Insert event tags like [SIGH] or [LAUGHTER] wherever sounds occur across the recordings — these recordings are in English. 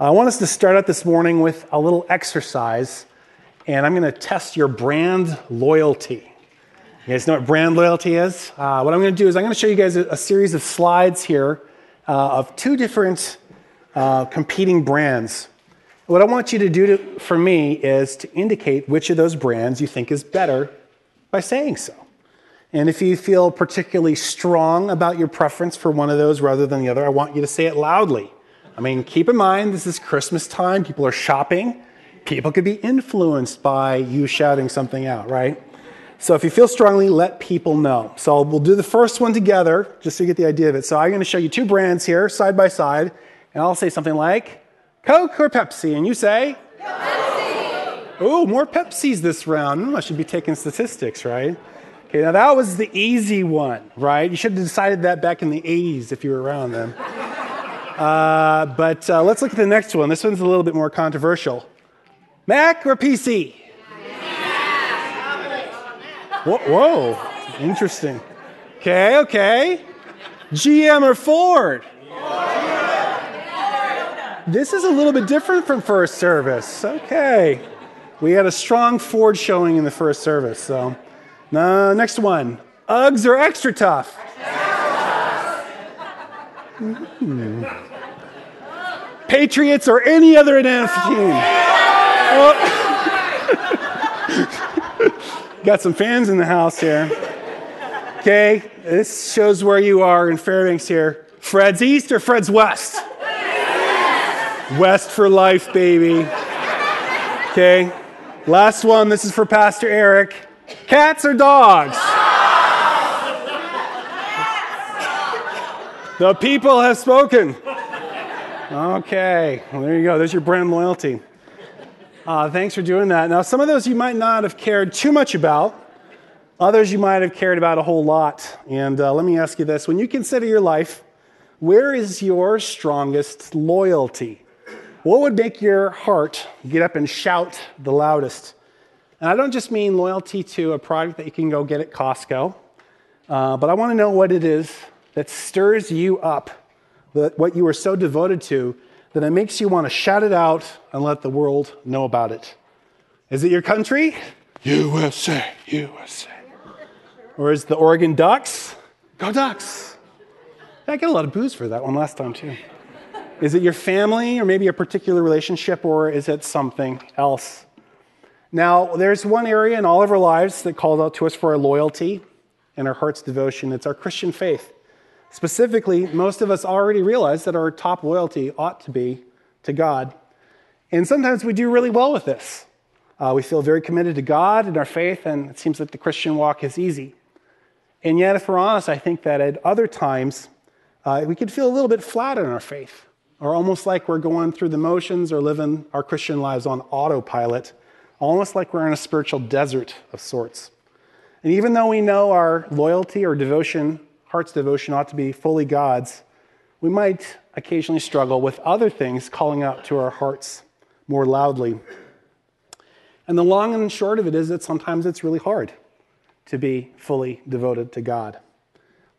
I want us to start out this morning with a little exercise, and I'm going to test your brand loyalty. You guys know what brand loyalty is? Uh, what I'm going to do is I'm going to show you guys a, a series of slides here uh, of two different uh, competing brands. What I want you to do to, for me is to indicate which of those brands you think is better by saying so. And if you feel particularly strong about your preference for one of those rather than the other, I want you to say it loudly. I mean, keep in mind, this is Christmas time, people are shopping. People could be influenced by you shouting something out, right? So if you feel strongly, let people know. So we'll do the first one together, just so you get the idea of it. So I'm going to show you two brands here, side by side, and I'll say something like Coke or Pepsi, and you say Pepsi. Oh, more Pepsis this round. Hmm, I should be taking statistics, right? Okay, now that was the easy one, right? You should have decided that back in the 80s if you were around then. Uh, but uh, let's look at the next one. This one's a little bit more controversial. Mac or PC? Whoa, whoa, interesting. Okay, okay. GM or Ford? This is a little bit different from first service. Okay. We had a strong Ford showing in the first service, so. Uh, next one. Uggs or XtraTuf? Mm-hmm. Patriots or any other NFL team? Oh. [LAUGHS] Got some fans in the house here. Okay, this shows where you are in Fairbanks here. Fred's East or Fred's West? West for life, baby. Okay, last one. This is for Pastor Eric. Cats or dogs? The people have spoken. Okay, well, there you go. There's your brand loyalty. Uh, thanks for doing that. Now, some of those you might not have cared too much about. Others you might have cared about a whole lot. And uh, let me ask you this when you consider your life, where is your strongest loyalty? What would make your heart get up and shout the loudest? And I don't just mean loyalty to a product that you can go get at Costco, uh, but I want to know what it is that stirs you up, that what you are so devoted to, that it makes you want to shout it out and let the world know about it. Is it your country? USA, USA. Or is the Oregon Ducks? Go Ducks. I got a lot of boos for that one last time, too. Is it your family or maybe a particular relationship, or is it something else? Now, there's one area in all of our lives that calls out to us for our loyalty and our heart's devotion. It's our Christian faith. Specifically, most of us already realize that our top loyalty ought to be to God. And sometimes we do really well with this. Uh, we feel very committed to God and our faith, and it seems like the Christian walk is easy. And yet, if we're honest, I think that at other times, uh, we could feel a little bit flat in our faith, or almost like we're going through the motions or living our Christian lives on autopilot almost like we're in a spiritual desert of sorts. And even though we know our loyalty or devotion, heart's devotion, ought to be fully God's, we might occasionally struggle with other things calling out to our hearts more loudly. And the long and short of it is that sometimes it's really hard to be fully devoted to God.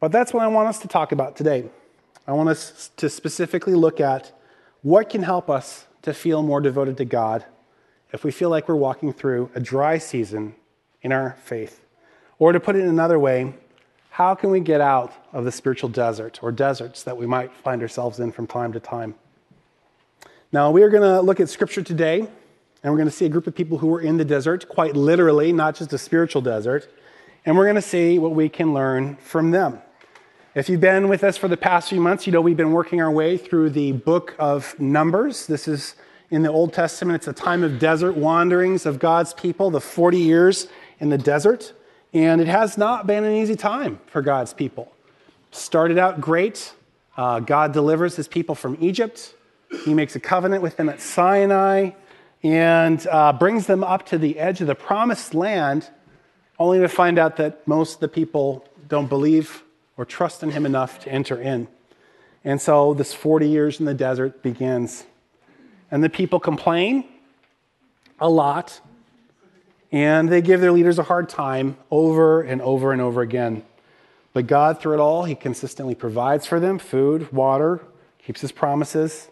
But that's what I want us to talk about today. I want us to specifically look at what can help us to feel more devoted to God if we feel like we're walking through a dry season in our faith. Or to put it another way, how can we get out of the spiritual desert or deserts that we might find ourselves in from time to time? Now, we are going to look at scripture today, and we're going to see a group of people who were in the desert, quite literally, not just a spiritual desert, and we're going to see what we can learn from them. If you've been with us for the past few months, you know we've been working our way through the book of Numbers. This is in the Old Testament. It's a time of desert wanderings of God's people, the 40 years in the desert. And it has not been an easy time for God's people. Started out great. Uh, God delivers his people from Egypt. He makes a covenant with them at Sinai and uh, brings them up to the edge of the promised land, only to find out that most of the people don't believe or trust in him enough to enter in. And so this 40 years in the desert begins. And the people complain a lot, and they give their leaders a hard time over and over and over again. But God, through it all, He consistently provides for them food, water, keeps His promises.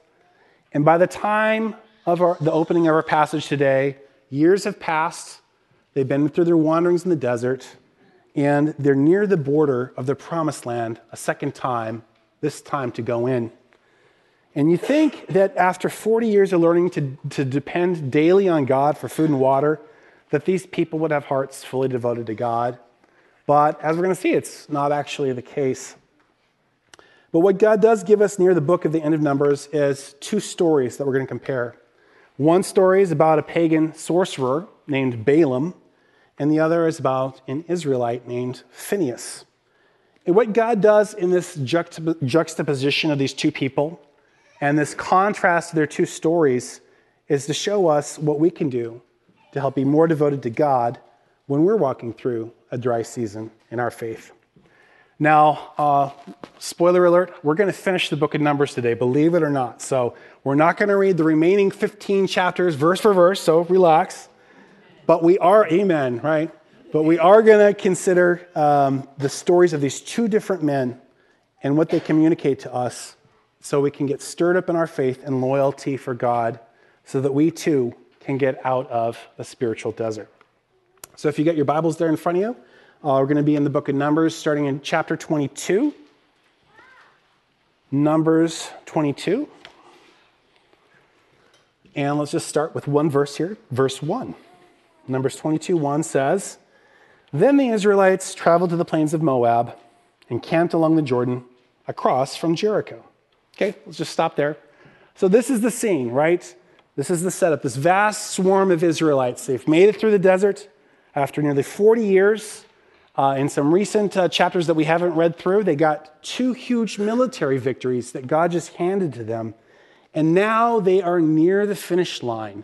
And by the time of our, the opening of our passage today, years have passed. They've been through their wanderings in the desert, and they're near the border of the promised land a second time, this time to go in. And you think that after 40 years of learning to, to depend daily on God for food and water, that these people would have hearts fully devoted to God. But as we're going to see, it's not actually the case. But what God does give us near the book of the end of Numbers is two stories that we're going to compare. One story is about a pagan sorcerer named Balaam, and the other is about an Israelite named Phineas. And what God does in this juxtaposition of these two people and this contrast of their two stories is to show us what we can do to help be more devoted to God when we're walking through a dry season in our faith. Now, uh, spoiler alert, we're going to finish the book of Numbers today, believe it or not. So, we're not going to read the remaining 15 chapters verse for verse, so relax. But we are, amen, right? But we are going to consider um, the stories of these two different men and what they communicate to us so we can get stirred up in our faith and loyalty for God so that we too can get out of the spiritual desert. So if you get your Bibles there in front of you, uh, we're going to be in the book of Numbers starting in chapter 22. Numbers 22. And let's just start with one verse here, verse 1. Numbers 22 1 says, Then the Israelites traveled to the plains of Moab and camped along the Jordan across from Jericho. Okay, let's just stop there. So, this is the scene, right? This is the setup. This vast swarm of Israelites. They've made it through the desert after nearly 40 years. Uh, in some recent uh, chapters that we haven't read through, they got two huge military victories that God just handed to them. And now they are near the finish line,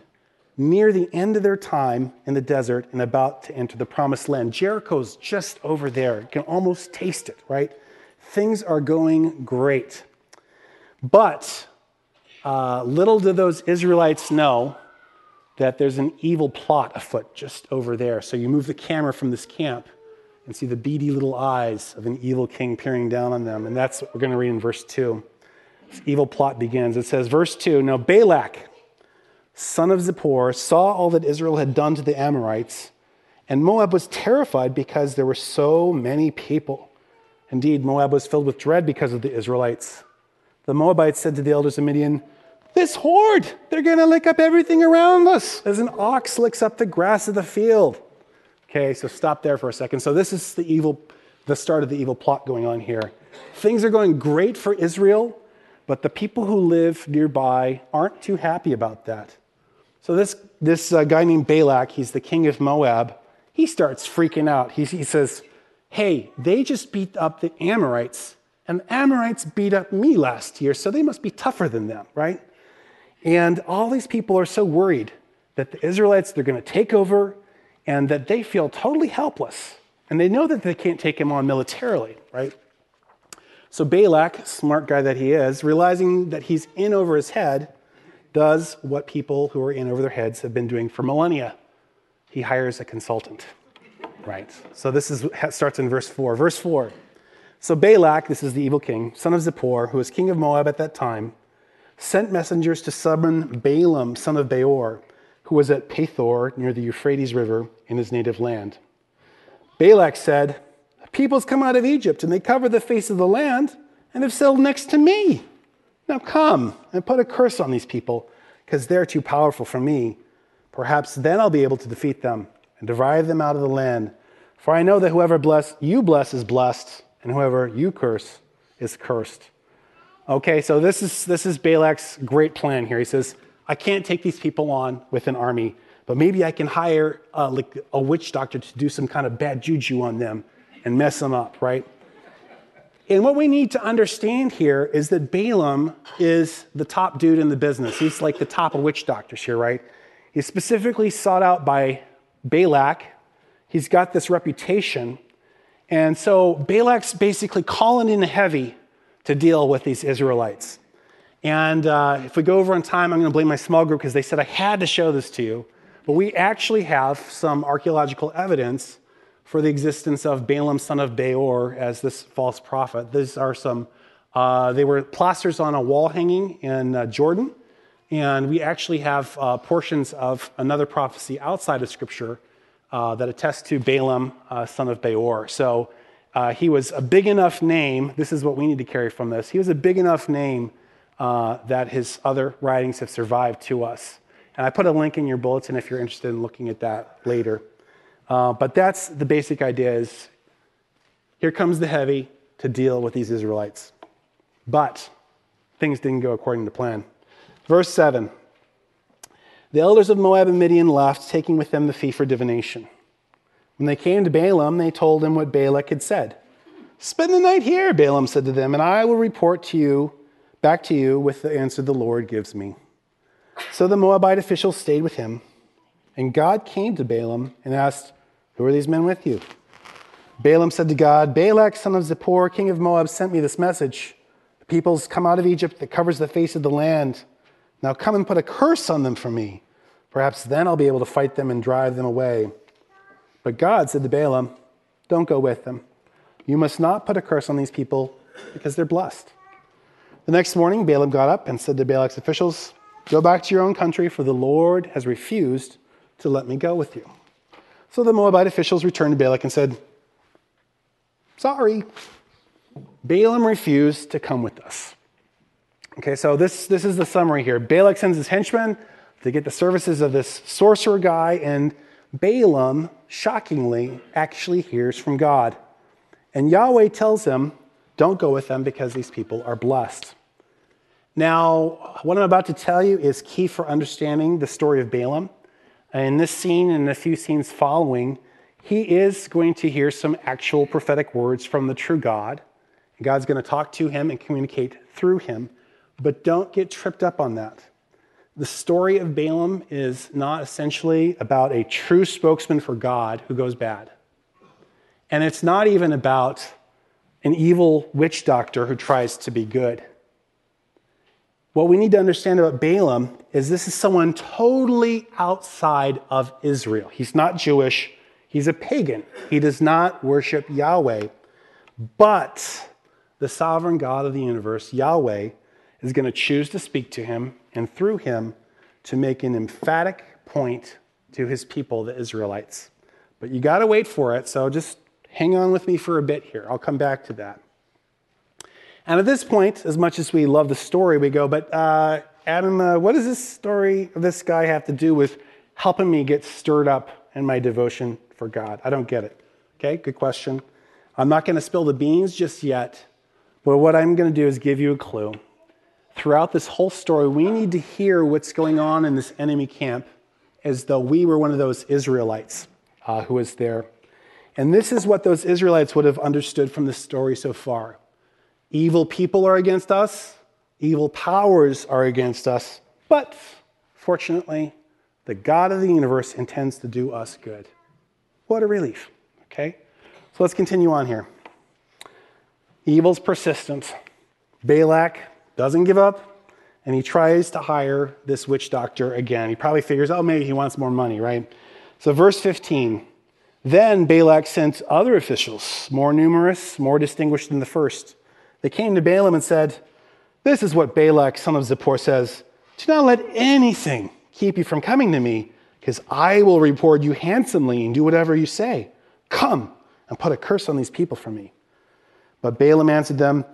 near the end of their time in the desert and about to enter the promised land. Jericho's just over there. You can almost taste it, right? Things are going great. But uh, little do those Israelites know that there's an evil plot afoot just over there. So you move the camera from this camp and see the beady little eyes of an evil king peering down on them. And that's what we're going to read in verse 2. This evil plot begins. It says, verse 2 Now Balak, son of Zippor, saw all that Israel had done to the Amorites, and Moab was terrified because there were so many people. Indeed, Moab was filled with dread because of the Israelites. The Moabites said to the elders of Midian, This horde, they're going to lick up everything around us as an ox licks up the grass of the field. Okay, so stop there for a second. So this is the evil, the start of the evil plot going on here. Things are going great for Israel, but the people who live nearby aren't too happy about that. So this, this uh, guy named Balak, he's the king of Moab, he starts freaking out. He, he says, hey, they just beat up the Amorites and the Amorites beat up me last year, so they must be tougher than them, right? And all these people are so worried that the Israelites, they're going to take over and that they feel totally helpless. And they know that they can't take him on militarily, right? So Balak, smart guy that he is, realizing that he's in over his head, does what people who are in over their heads have been doing for millennia. He hires a consultant, right? So this is starts in verse 4. Verse 4. So Balak, this is the evil king, son of Zippor, who was king of Moab at that time, sent messengers to summon Balaam, son of Beor, who was at Pethor near the Euphrates River in his native land. Balak said, Peoples come out of Egypt and they cover the face of the land and have settled next to me. Now come and put a curse on these people because they're too powerful for me. Perhaps then I'll be able to defeat them and drive them out of the land. For I know that whoever bless you bless is blessed and whoever you curse is cursed. Okay, so this is, this is Balak's great plan here. He says, I can't take these people on with an army, but maybe I can hire a, like a witch doctor to do some kind of bad juju on them and mess them up, right? And what we need to understand here is that Balaam is the top dude in the business. He's like the top of witch doctors here, right? He's specifically sought out by Balak. He's got this reputation and so Balak's basically calling in the heavy to deal with these Israelites. And uh, if we go over on time, I'm going to blame my small group because they said I had to show this to you. But we actually have some archaeological evidence for the existence of Balaam, son of Beor, as this false prophet. These are some, uh, they were plasters on a wall hanging in uh, Jordan. And we actually have uh, portions of another prophecy outside of Scripture uh, that attest to Balaam, uh, son of Beor. So uh, he was a big enough name. This is what we need to carry from this. He was a big enough name uh, that his other writings have survived to us. And I put a link in your bulletin if you're interested in looking at that later. Uh, but that's the basic idea is here comes the heavy to deal with these Israelites. But things didn't go according to plan. Verse 7 The elders of Moab and Midian left, taking with them the fee for divination. When they came to Balaam, they told him what Balak had said. Spend the night here, Balaam said to them, and I will report to you, back to you, with the answer the Lord gives me. So the Moabite officials stayed with him, and God came to Balaam and asked, Who are these men with you? Balaam said to God, Balak, son of Zippor, king of Moab, sent me this message. The peoples come out of Egypt that covers the face of the land. Now come and put a curse on them for me. Perhaps then I'll be able to fight them and drive them away. But God said to Balaam, Don't go with them. You must not put a curse on these people because they're blessed. The next morning, Balaam got up and said to Balak's officials, Go back to your own country, for the Lord has refused to let me go with you. So the Moabite officials returned to Balak and said, Sorry, Balaam refused to come with us. Okay, so this, this is the summary here. Balak sends his henchmen to get the services of this sorcerer guy, and Balaam, shockingly, actually hears from God. And Yahweh tells him, Don't go with them because these people are blessed. Now, what I'm about to tell you is key for understanding the story of Balaam. In this scene and a few scenes following, he is going to hear some actual prophetic words from the true God. God's going to talk to him and communicate through him. But don't get tripped up on that. The story of Balaam is not essentially about a true spokesman for God who goes bad. And it's not even about an evil witch doctor who tries to be good. What we need to understand about Balaam is this is someone totally outside of Israel. He's not Jewish, he's a pagan. He does not worship Yahweh. But the sovereign God of the universe, Yahweh, is going to choose to speak to him and through him to make an emphatic point to his people, the Israelites. But you got to wait for it, so just hang on with me for a bit here. I'll come back to that. And at this point, as much as we love the story, we go, but uh, Adam, uh, what does this story of this guy have to do with helping me get stirred up in my devotion for God? I don't get it. Okay, good question. I'm not going to spill the beans just yet, but what I'm going to do is give you a clue throughout this whole story, we need to hear what's going on in this enemy camp as though we were one of those Israelites uh, who was there. And this is what those Israelites would have understood from the story so far evil people are against us, evil powers are against us, but fortunately, the God of the universe intends to do us good. What a relief. Okay? So let's continue on here. Evil's persistent. Balak doesn't give up, and he tries to hire this witch doctor again. He probably figures, oh, maybe he wants more money, right? So, verse 15 Then Balak sent other officials, more numerous, more distinguished than the first. They came to Balaam and said, This is what Balak, son of Zippor, says Do not let anything keep you from coming to me, because I will reward you handsomely and do whatever you say. Come and put a curse on these people for me. But Balaam answered them,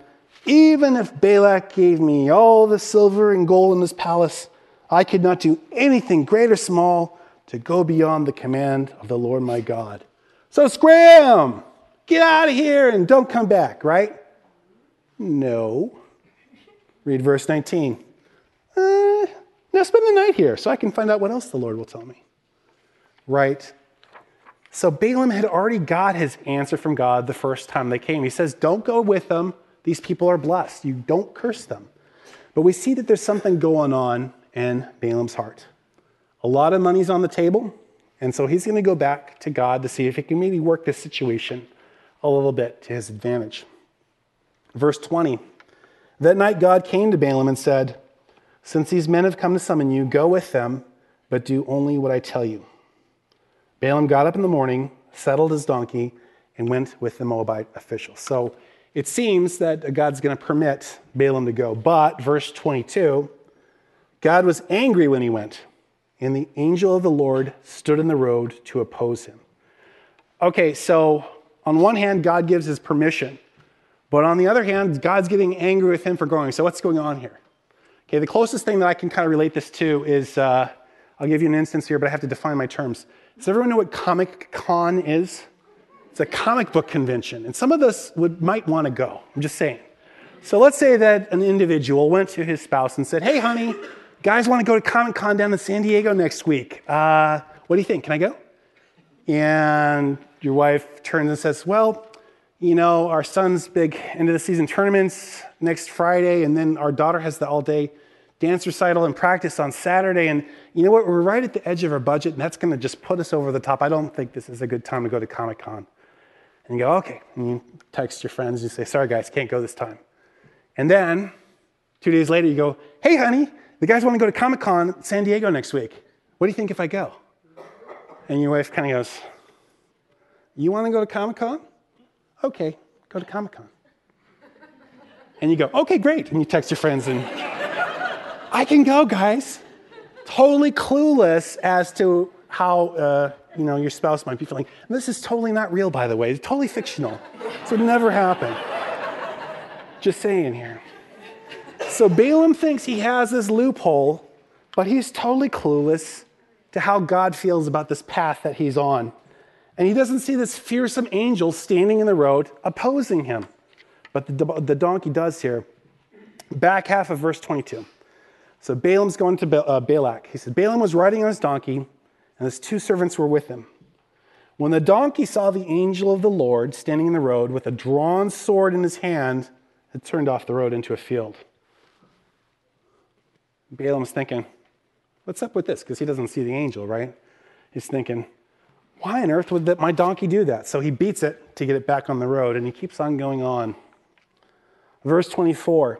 even if Balak gave me all the silver and gold in his palace, I could not do anything great or small to go beyond the command of the Lord my God. So scram! Get out of here and don't come back, right? No. Read verse 19. Uh, now spend the night here so I can find out what else the Lord will tell me. Right? So Balaam had already got his answer from God the first time they came. He says, Don't go with them these people are blessed. You don't curse them. But we see that there's something going on in Balaam's heart. A lot of money's on the table, and so he's going to go back to God to see if he can maybe work this situation a little bit to his advantage. Verse 20 That night God came to Balaam and said, Since these men have come to summon you, go with them, but do only what I tell you. Balaam got up in the morning, settled his donkey, and went with the Moabite officials. So it seems that God's going to permit Balaam to go. But, verse 22, God was angry when he went, and the angel of the Lord stood in the road to oppose him. Okay, so on one hand, God gives his permission, but on the other hand, God's getting angry with him for going. So what's going on here? Okay, the closest thing that I can kind of relate this to is uh, I'll give you an instance here, but I have to define my terms. Does everyone know what Comic Con is? It's a comic book convention, and some of us would, might want to go. I'm just saying. So let's say that an individual went to his spouse and said, Hey, honey, guys want to go to Comic Con down in San Diego next week. Uh, what do you think? Can I go? And your wife turns and says, Well, you know, our son's big end of the season tournaments next Friday, and then our daughter has the all day dance recital and practice on Saturday. And you know what? We're right at the edge of our budget, and that's going to just put us over the top. I don't think this is a good time to go to Comic Con. And you go, okay. And you text your friends and you say, sorry, guys, can't go this time. And then two days later, you go, hey, honey, the guys want to go to Comic Con San Diego next week. What do you think if I go? And your wife kind of goes, you want to go to Comic Con? Okay, go to Comic Con. And you go, okay, great. And you text your friends and, I can go, guys. Totally clueless as to how uh, you know, your spouse might be feeling. This is totally not real, by the way. It's totally fictional. This would never happen. Just saying here. So Balaam thinks he has this loophole, but he's totally clueless to how God feels about this path that he's on. And he doesn't see this fearsome angel standing in the road opposing him. But the, the donkey does here. Back half of verse 22. So Balaam's going to uh, Balak. He said, Balaam was riding on his donkey and his two servants were with him. When the donkey saw the angel of the Lord standing in the road with a drawn sword in his hand, it turned off the road into a field. Balaam's thinking, What's up with this? Because he doesn't see the angel, right? He's thinking, Why on earth would my donkey do that? So he beats it to get it back on the road, and he keeps on going on. Verse 24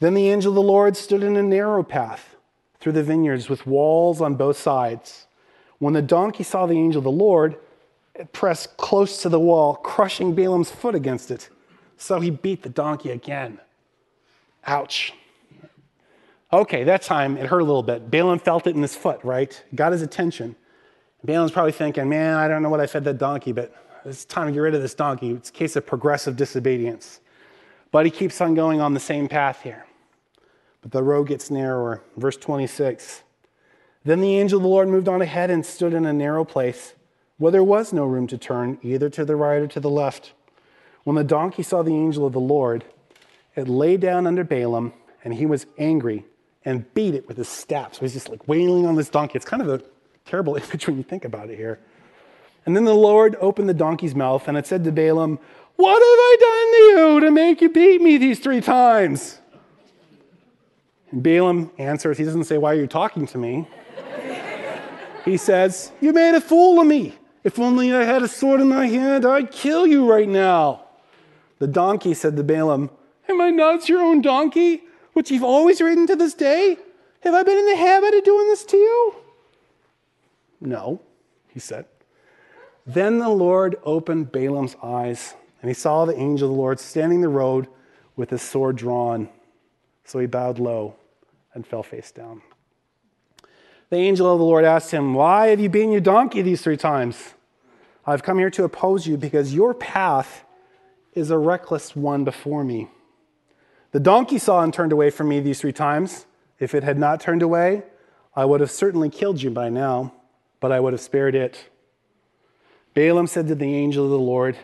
Then the angel of the Lord stood in a narrow path through the vineyards with walls on both sides. When the donkey saw the angel of the Lord, it pressed close to the wall, crushing Balaam's foot against it. So he beat the donkey again. Ouch. Okay, that time it hurt a little bit. Balaam felt it in his foot, right? Got his attention. Balaam's probably thinking, man, I don't know what I fed that donkey, but it's time to get rid of this donkey. It's a case of progressive disobedience. But he keeps on going on the same path here but the road gets narrower. Verse 26. Then the angel of the Lord moved on ahead and stood in a narrow place where there was no room to turn, either to the right or to the left. When the donkey saw the angel of the Lord, it lay down under Balaam, and he was angry and beat it with his staff. So he's just like wailing on this donkey. It's kind of a terrible [LAUGHS] image when you think about it here. And then the Lord opened the donkey's mouth, and it said to Balaam, What have I done to you to make you beat me these three times? And Balaam answers, he doesn't say, Why are you talking to me? He says, You made a fool of me. If only I had a sword in my hand, I'd kill you right now. The donkey said to Balaam, Am I not your own donkey, which you've always ridden to this day? Have I been in the habit of doing this to you? No, he said. Then the Lord opened Balaam's eyes, and he saw the angel of the Lord standing in the road with his sword drawn. So he bowed low and fell face down. The angel of the Lord asked him, Why have you beaten your donkey these three times? I've come here to oppose you because your path is a reckless one before me. The donkey saw and turned away from me these three times. If it had not turned away, I would have certainly killed you by now, but I would have spared it. Balaam said to the angel of the Lord,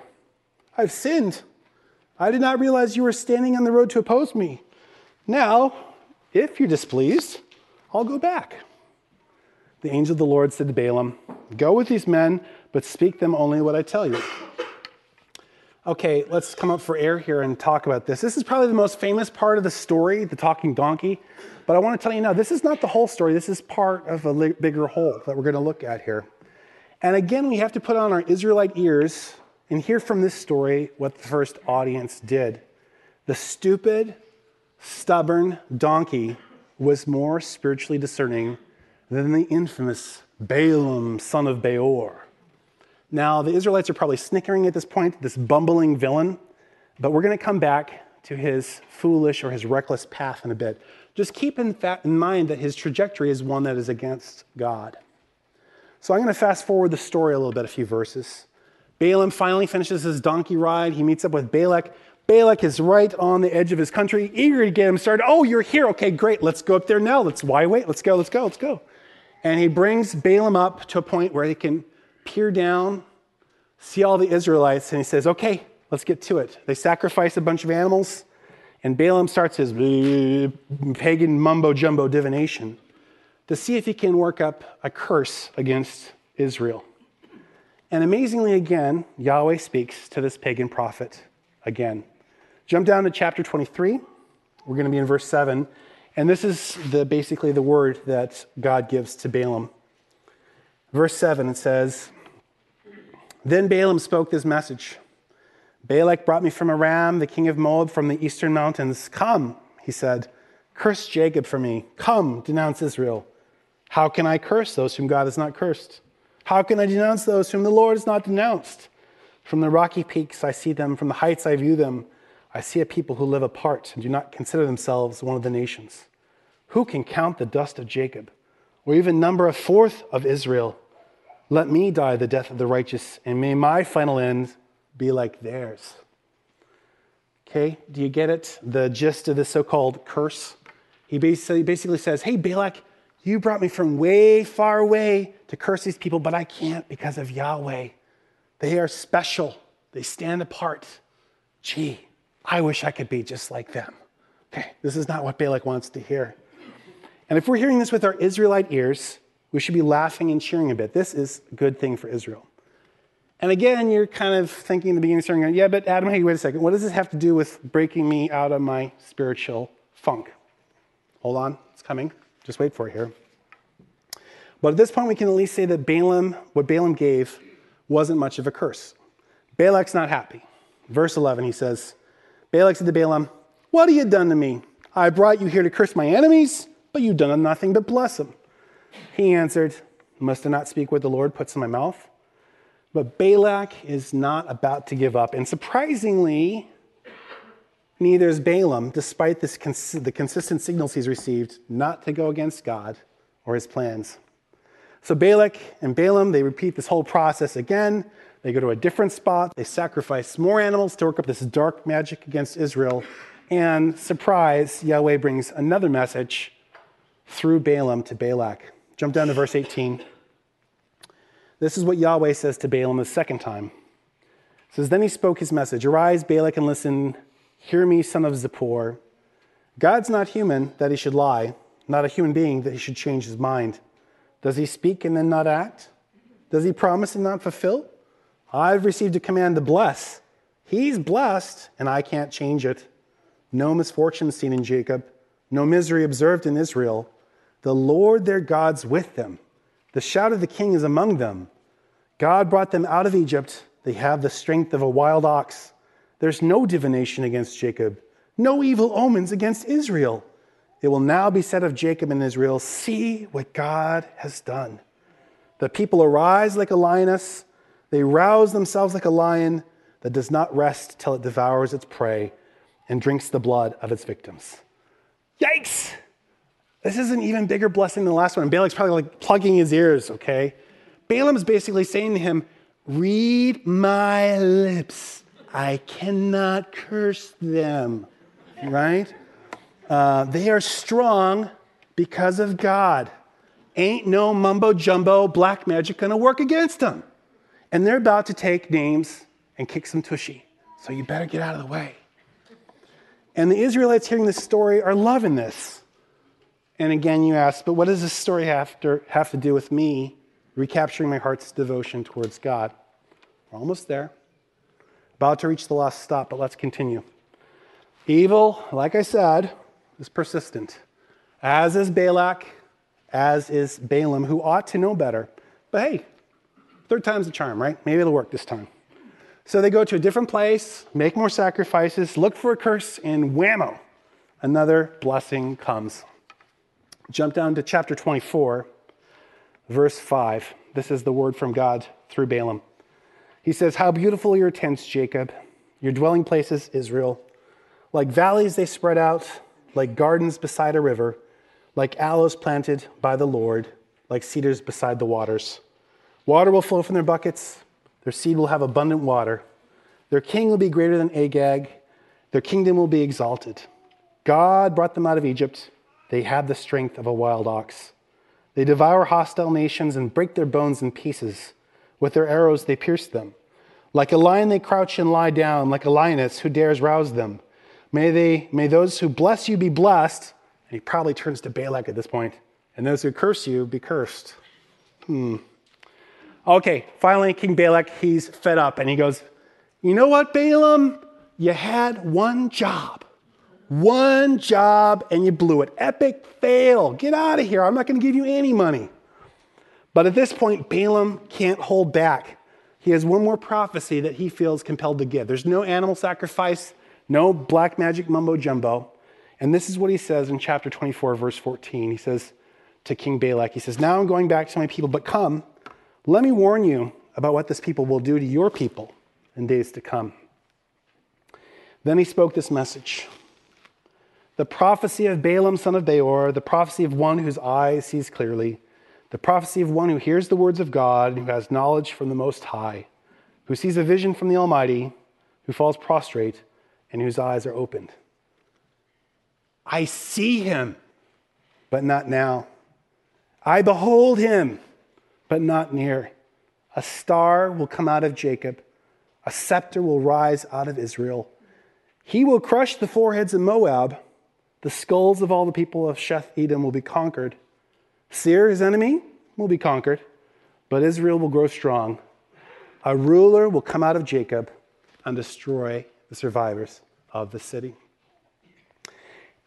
I've sinned. I did not realize you were standing on the road to oppose me. Now, if you're displeased, I'll go back. The angel of the Lord said to Balaam, Go with these men, but speak them only what I tell you. Okay, let's come up for air here and talk about this. This is probably the most famous part of the story, the talking donkey. But I want to tell you now, this is not the whole story. This is part of a bigger whole that we're going to look at here. And again, we have to put on our Israelite ears and hear from this story what the first audience did. The stupid, stubborn donkey was more spiritually discerning than the infamous Balaam, son of Beor. Now, the Israelites are probably snickering at this point, this bumbling villain, but we're going to come back to his foolish or his reckless path in a bit. just keep in, in mind that his trajectory is one that is against God. So I'm going to fast forward the story a little bit, a few verses. Balaam finally finishes his donkey ride. He meets up with Balak. Balak is right on the edge of his country, eager to get him started. Oh, you're here. Okay, great. Let's go up there now. Let's why wait? Let's go. Let's go. Let's go. And he brings Balaam up to a point where he can peer down, see all the Israelites, and he says, "Okay, let's get to it." They sacrifice a bunch of animals, and Balaam starts his pagan mumbo jumbo divination to see if he can work up a curse against Israel. And amazingly, again, Yahweh speaks to this pagan prophet again. Jump down to chapter 23. We're going to be in verse 7. And this is the, basically the word that God gives to Balaam. Verse 7, it says, Then Balaam spoke this message Balak brought me from Aram, the king of Moab, from the eastern mountains. Come, he said, curse Jacob for me. Come, denounce Israel. How can I curse those whom God has not cursed? How can I denounce those whom the Lord has not denounced? From the rocky peaks I see them, from the heights I view them. I see a people who live apart and do not consider themselves one of the nations. Who can count the dust of Jacob, or even number a fourth of Israel? Let me die the death of the righteous, and may my final end be like theirs. Okay, do you get it? The gist of this so called curse? He basically, basically says, Hey, Balak, you brought me from way far away to curse these people, but I can't because of Yahweh. They are special, they stand apart. Gee, I wish I could be just like them. Okay, this is not what Balak wants to hear. And if we're hearing this with our Israelite ears, we should be laughing and cheering a bit. This is a good thing for Israel. And again, you're kind of thinking in the beginning, starting, yeah, but Adam, hey, wait a second. What does this have to do with breaking me out of my spiritual funk? Hold on, it's coming. Just wait for it here. But at this point, we can at least say that Balaam, what Balaam gave, wasn't much of a curse. Balak's not happy. Verse 11, he says, Balak said to Balaam, What have you done to me? I brought you here to curse my enemies, but you've done nothing but bless them. He answered, Must I not speak what the Lord puts in my mouth? But Balak is not about to give up. And surprisingly, neither is Balaam, despite this cons- the consistent signals he's received not to go against God or his plans. So Balak and Balaam, they repeat this whole process again. They go to a different spot. They sacrifice more animals to work up this dark magic against Israel. And surprise, Yahweh brings another message through Balaam to Balak. Jump down to verse 18. This is what Yahweh says to Balaam the second time. It says, Then he spoke his message Arise, Balak, and listen. Hear me, son of Zippor. God's not human that he should lie, not a human being that he should change his mind. Does he speak and then not act? Does he promise and not fulfill? I've received a command to bless. He's blessed, and I can't change it. No misfortune seen in Jacob, no misery observed in Israel. The Lord their God's with them. The shout of the king is among them. God brought them out of Egypt. They have the strength of a wild ox. There's no divination against Jacob, no evil omens against Israel. It will now be said of Jacob and Israel, See what God has done. The people arise like a lioness they rouse themselves like a lion that does not rest till it devours its prey and drinks the blood of its victims. Yikes! This is an even bigger blessing than the last one. And Balak's probably like plugging his ears, okay? Balaam's basically saying to him, Read my lips. I cannot curse them, right? Uh, they are strong because of God. Ain't no mumbo jumbo black magic gonna work against them and they're about to take names and kick some tushy. So you better get out of the way. And the Israelites hearing this story are loving this. And again, you ask, but what does this story have to, have to do with me recapturing my heart's devotion towards God? We're almost there. About to reach the last stop, but let's continue. Evil, like I said, is persistent, as is Balak, as is Balaam, who ought to know better. But hey, Third time's the charm, right? Maybe it'll work this time. So they go to a different place, make more sacrifices, look for a curse, and whammo, another blessing comes. Jump down to chapter 24, verse 5. This is the word from God through Balaam. He says, How beautiful your tents, Jacob, your dwelling places, Israel. Like valleys, they spread out, like gardens beside a river, like aloes planted by the Lord, like cedars beside the waters. Water will flow from their buckets, their seed will have abundant water. Their king will be greater than Agag, their kingdom will be exalted. God brought them out of Egypt. They have the strength of a wild ox. They devour hostile nations and break their bones in pieces. With their arrows, they pierce them. Like a lion, they crouch and lie down, like a lioness who dares rouse them. May, they, may those who bless you be blessed. And he probably turns to Balak at this point. And those who curse you be cursed. Hmm. Okay, finally, King Balak, he's fed up and he goes, You know what, Balaam? You had one job. One job and you blew it. Epic fail. Get out of here. I'm not going to give you any money. But at this point, Balaam can't hold back. He has one more prophecy that he feels compelled to give. There's no animal sacrifice, no black magic mumbo jumbo. And this is what he says in chapter 24, verse 14. He says to King Balak, he says, Now I'm going back to my people, but come, let me warn you about what this people will do to your people in days to come. Then he spoke this message the prophecy of Balaam, son of Beor, the prophecy of one whose eye sees clearly, the prophecy of one who hears the words of God, who has knowledge from the Most High, who sees a vision from the Almighty, who falls prostrate, and whose eyes are opened. I see him, but not now. I behold him, but not near. A star will come out of Jacob, a scepter will rise out of Israel. He will crush the foreheads of Moab the skulls of all the people of Sheth Edom will be conquered. Seir, his enemy, will be conquered, but Israel will grow strong. A ruler will come out of Jacob and destroy the survivors of the city.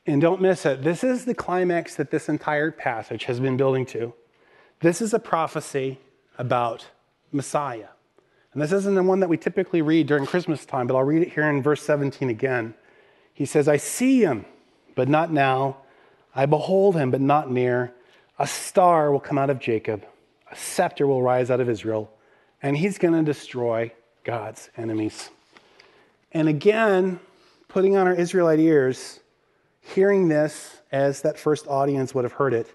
And don't miss it. This is the climax that this entire passage has been building to. This is a prophecy about Messiah. And this isn't the one that we typically read during Christmas time, but I'll read it here in verse 17 again. He says, I see him but not now. I behold him, but not near. A star will come out of Jacob, a scepter will rise out of Israel, and he's going to destroy God's enemies. And again, putting on our Israelite ears, hearing this as that first audience would have heard it,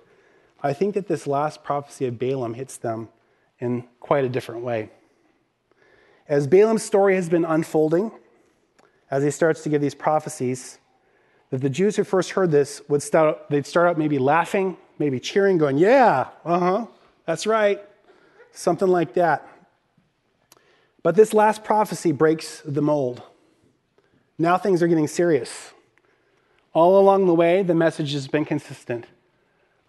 I think that this last prophecy of Balaam hits them in quite a different way. As Balaam's story has been unfolding, as he starts to give these prophecies, that the Jews who first heard this would start, they'd start out maybe laughing, maybe cheering, going, Yeah, uh huh, that's right, something like that. But this last prophecy breaks the mold. Now things are getting serious. All along the way, the message has been consistent.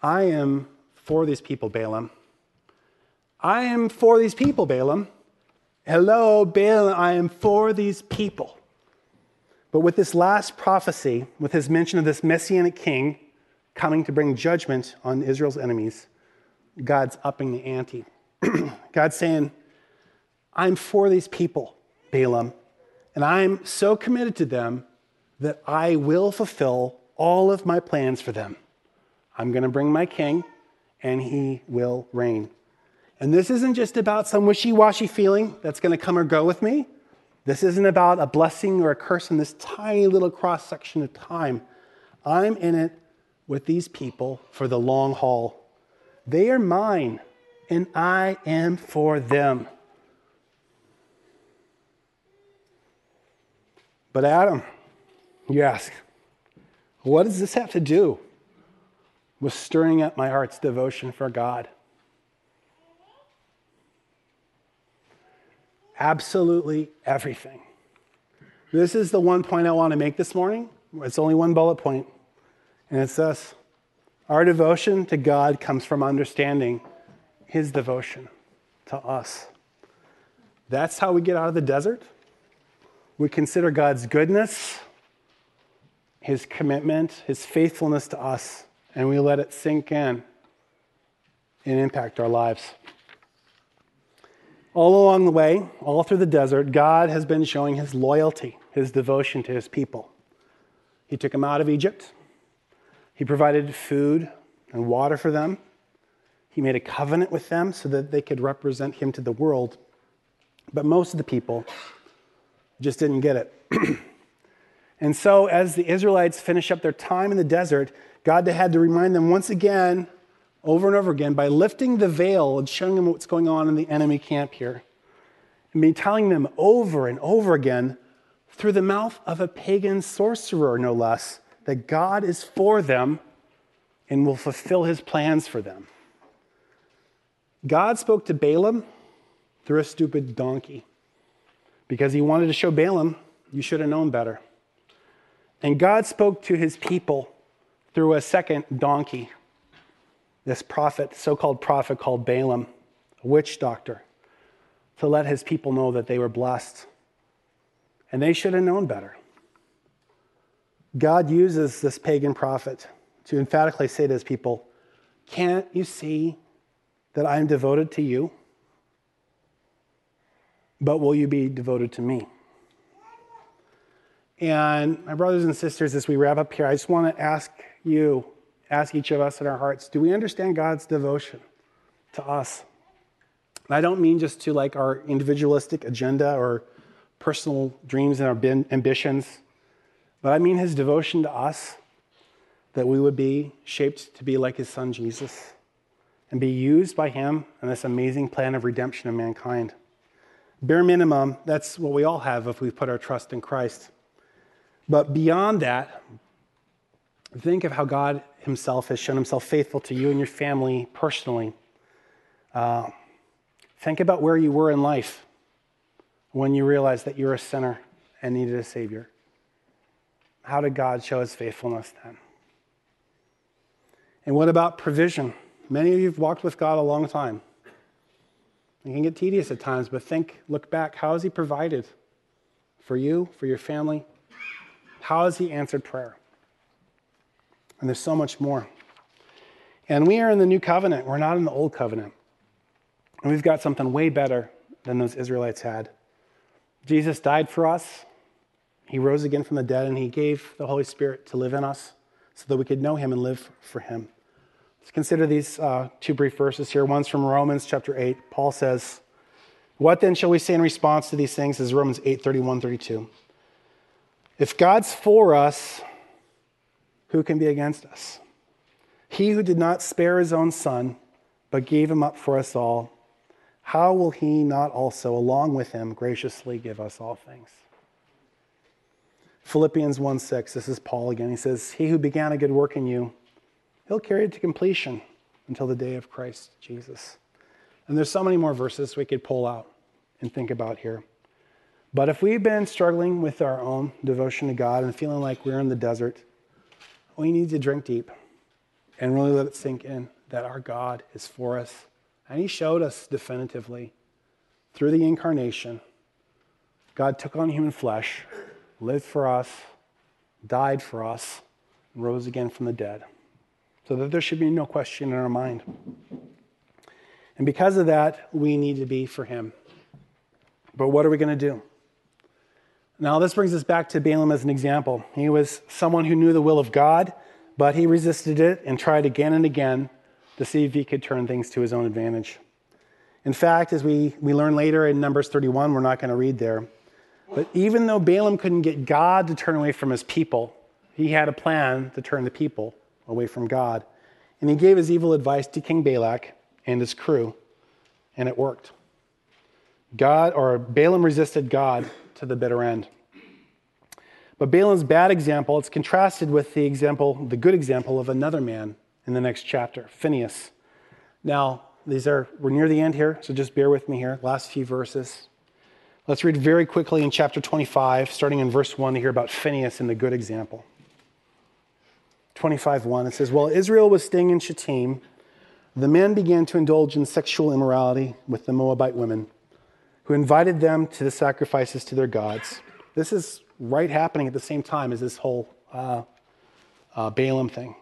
I am for these people, Balaam. I am for these people, Balaam. Hello, Balaam, I am for these people. But with this last prophecy, with his mention of this messianic king coming to bring judgment on Israel's enemies, God's upping the ante. [CLEARS THROAT] God's saying, I'm for these people, Balaam, and I'm so committed to them that I will fulfill all of my plans for them. I'm going to bring my king, and he will reign. And this isn't just about some wishy washy feeling that's going to come or go with me. This isn't about a blessing or a curse in this tiny little cross section of time. I'm in it with these people for the long haul. They are mine, and I am for them. But, Adam, you ask, what does this have to do with stirring up my heart's devotion for God? absolutely everything. This is the one point I want to make this morning. It's only one bullet point, and it's this our devotion to God comes from understanding His devotion to us. That's how we get out of the desert. We consider God's goodness, His commitment, His faithfulness to us, and we let it sink in and impact our lives. All along the way, all through the desert, God has been showing his loyalty, his devotion to his people. He took them out of Egypt. He provided food and water for them. He made a covenant with them so that they could represent him to the world. But most of the people just didn't get it. [CLEARS THROAT] And so, as the Israelites finish up their time in the desert, God had to remind them once again, over and over again, by lifting the veil and showing them what's going on in the enemy camp here. And be telling them over and over again, through the mouth of a pagan sorcerer, no less, that God is for them and will fulfill his plans for them. God spoke to Balaam through a stupid donkey because he wanted to show Balaam, you should have known better. And God spoke to his people through a second donkey, this prophet, so called prophet called Balaam, a witch doctor, to let his people know that they were blessed. And they should have known better. God uses this pagan prophet to emphatically say to his people, Can't you see that I am devoted to you? But will you be devoted to me? And my brothers and sisters, as we wrap up here, I just want to ask you, ask each of us in our hearts, do we understand God's devotion to us? And I don't mean just to like our individualistic agenda or personal dreams and our ambitions, but I mean his devotion to us that we would be shaped to be like his son Jesus and be used by him in this amazing plan of redemption of mankind. Bare minimum, that's what we all have if we put our trust in Christ. But beyond that, think of how God Himself has shown Himself faithful to you and your family personally. Uh, think about where you were in life when you realized that you were a sinner and needed a Savior. How did God show His faithfulness then? And what about provision? Many of you have walked with God a long time. It can get tedious at times, but think, look back. How has He provided for you, for your family? How has He answered prayer? And there's so much more. And we are in the new covenant, we're not in the old covenant. And we've got something way better than those Israelites had. Jesus died for us, He rose again from the dead, and He gave the Holy Spirit to live in us so that we could know Him and live for Him. Let's consider these uh, two brief verses here. One's from Romans chapter 8. Paul says, What then shall we say in response to these things? This is Romans 8 31 32. If God's for us, who can be against us? He who did not spare his own son, but gave him up for us all, how will he not also, along with him, graciously give us all things? Philippians 1 6, this is Paul again. He says, He who began a good work in you, He'll carry it to completion until the day of Christ Jesus. And there's so many more verses we could pull out and think about here. But if we've been struggling with our own devotion to God and feeling like we're in the desert, we need to drink deep and really let it sink in that our God is for us. And He showed us definitively through the incarnation. God took on human flesh, lived for us, died for us, and rose again from the dead so that there should be no question in our mind. And because of that, we need to be for him. But what are we going to do? Now, this brings us back to Balaam as an example. He was someone who knew the will of God, but he resisted it and tried again and again to see if he could turn things to his own advantage. In fact, as we, we learn later in Numbers 31, we're not going to read there, but even though Balaam couldn't get God to turn away from his people, he had a plan to turn the people away from God. And he gave his evil advice to King Balak and his crew, and it worked. God or Balaam resisted God to the bitter end. But Balaam's bad example, it's contrasted with the example, the good example of another man in the next chapter, Phineas. Now, these are we're near the end here, so just bear with me here. Last few verses. Let's read very quickly in chapter 25, starting in verse 1 to hear about Phineas and the good example. 25:1 it says, "While Israel was staying in Shittim, the men began to indulge in sexual immorality with the Moabite women, who invited them to the sacrifices to their gods." This is right happening at the same time as this whole uh, uh, Balaam thing.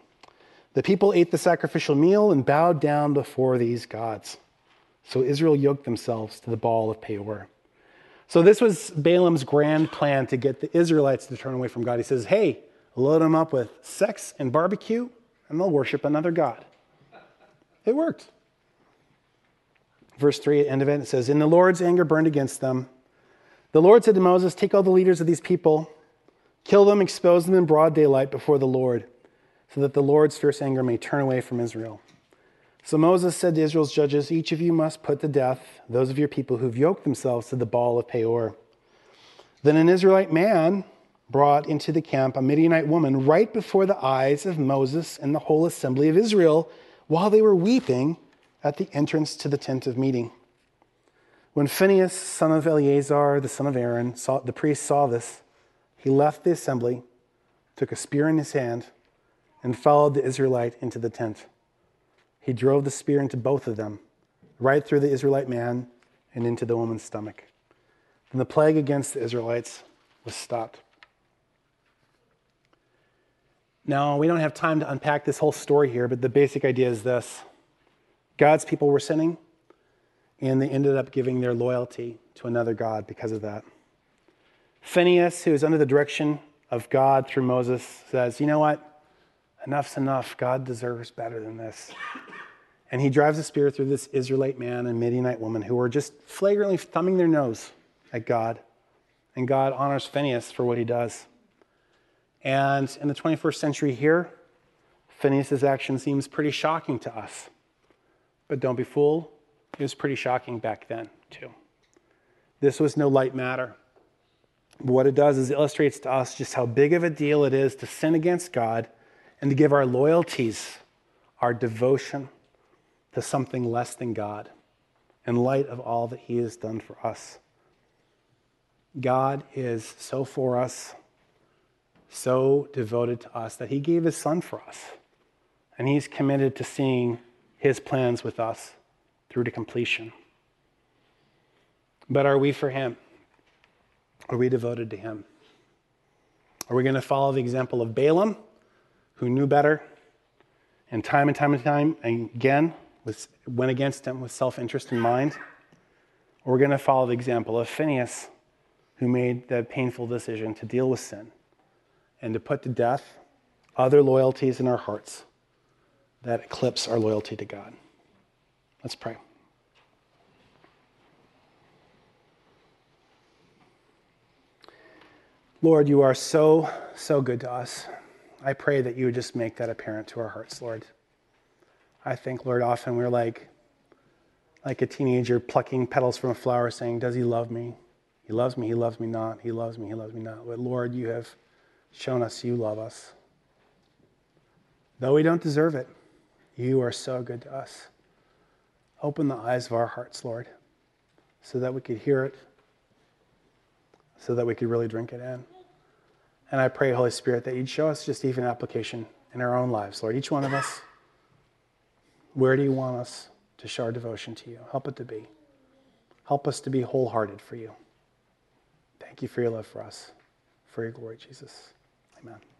The people ate the sacrificial meal and bowed down before these gods. So Israel yoked themselves to the Baal of Peor. So this was Balaam's grand plan to get the Israelites to turn away from God. He says, "Hey, load them up with sex and barbecue, and they'll worship another God. It worked. Verse 3 at end of it, it says, In the Lord's anger burned against them. The Lord said to Moses, Take all the leaders of these people Kill them, expose them in broad daylight before the Lord, so that the Lord's fierce anger may turn away from Israel. So Moses said to Israel's judges, Each of you must put to death those of your people who've yoked themselves to the Baal of Peor. Then an Israelite man brought into the camp a Midianite woman right before the eyes of Moses and the whole assembly of Israel while they were weeping at the entrance to the tent of meeting. When Phinehas, son of Eleazar, the son of Aaron, saw, the priest saw this, he left the assembly, took a spear in his hand, and followed the Israelite into the tent. He drove the spear into both of them, right through the Israelite man and into the woman's stomach. Then the plague against the Israelites was stopped. Now, we don't have time to unpack this whole story here, but the basic idea is this God's people were sinning, and they ended up giving their loyalty to another God because of that. Phineas, who is under the direction of God through Moses, says, You know what? Enough's enough. God deserves better than this. And he drives a spear through this Israelite man and Midianite woman who are just flagrantly thumbing their nose at God. And God honors Phineas for what he does. And in the 21st century here, Phinehas' action seems pretty shocking to us. But don't be fooled, it was pretty shocking back then, too. This was no light matter. what it does is it illustrates to us just how big of a deal it is to sin against God and to give our loyalties, our devotion, to something less than God in light of all that He has done for us. God is so for us, so devoted to us that He gave His Son for us. And He's committed to seeing His plans with us through to completion. But are we for Him? Are we devoted to Him? Are we going to follow the example of Balaam, who knew better, and time and time and time again was, went against him with self interest in mind. We're we going to follow the example of Phineas, who made the painful decision to deal with sin and to put to death other loyalties in our hearts that eclipse our loyalty to God. Let's pray. Lord, you are so, so good to us. I pray that you would just make that apparent to our hearts, Lord. I think, Lord, often we're like, like a teenager plucking petals from a flower saying, Does he love me? He loves me, he loves me not. He loves me, he loves me not. But Lord, you have shown us you love us. Though we don't deserve it, you are so good to us. Open the eyes of our hearts, Lord, so that we could hear it, so that we could really drink it in. And I pray, Holy Spirit, that you'd show us just even application in our own lives, Lord, each one of us. Where do you want us to show our devotion to you? Help it to be. Help us to be wholehearted for you. Thank you for your love for us. For your glory, Jesus. Amen.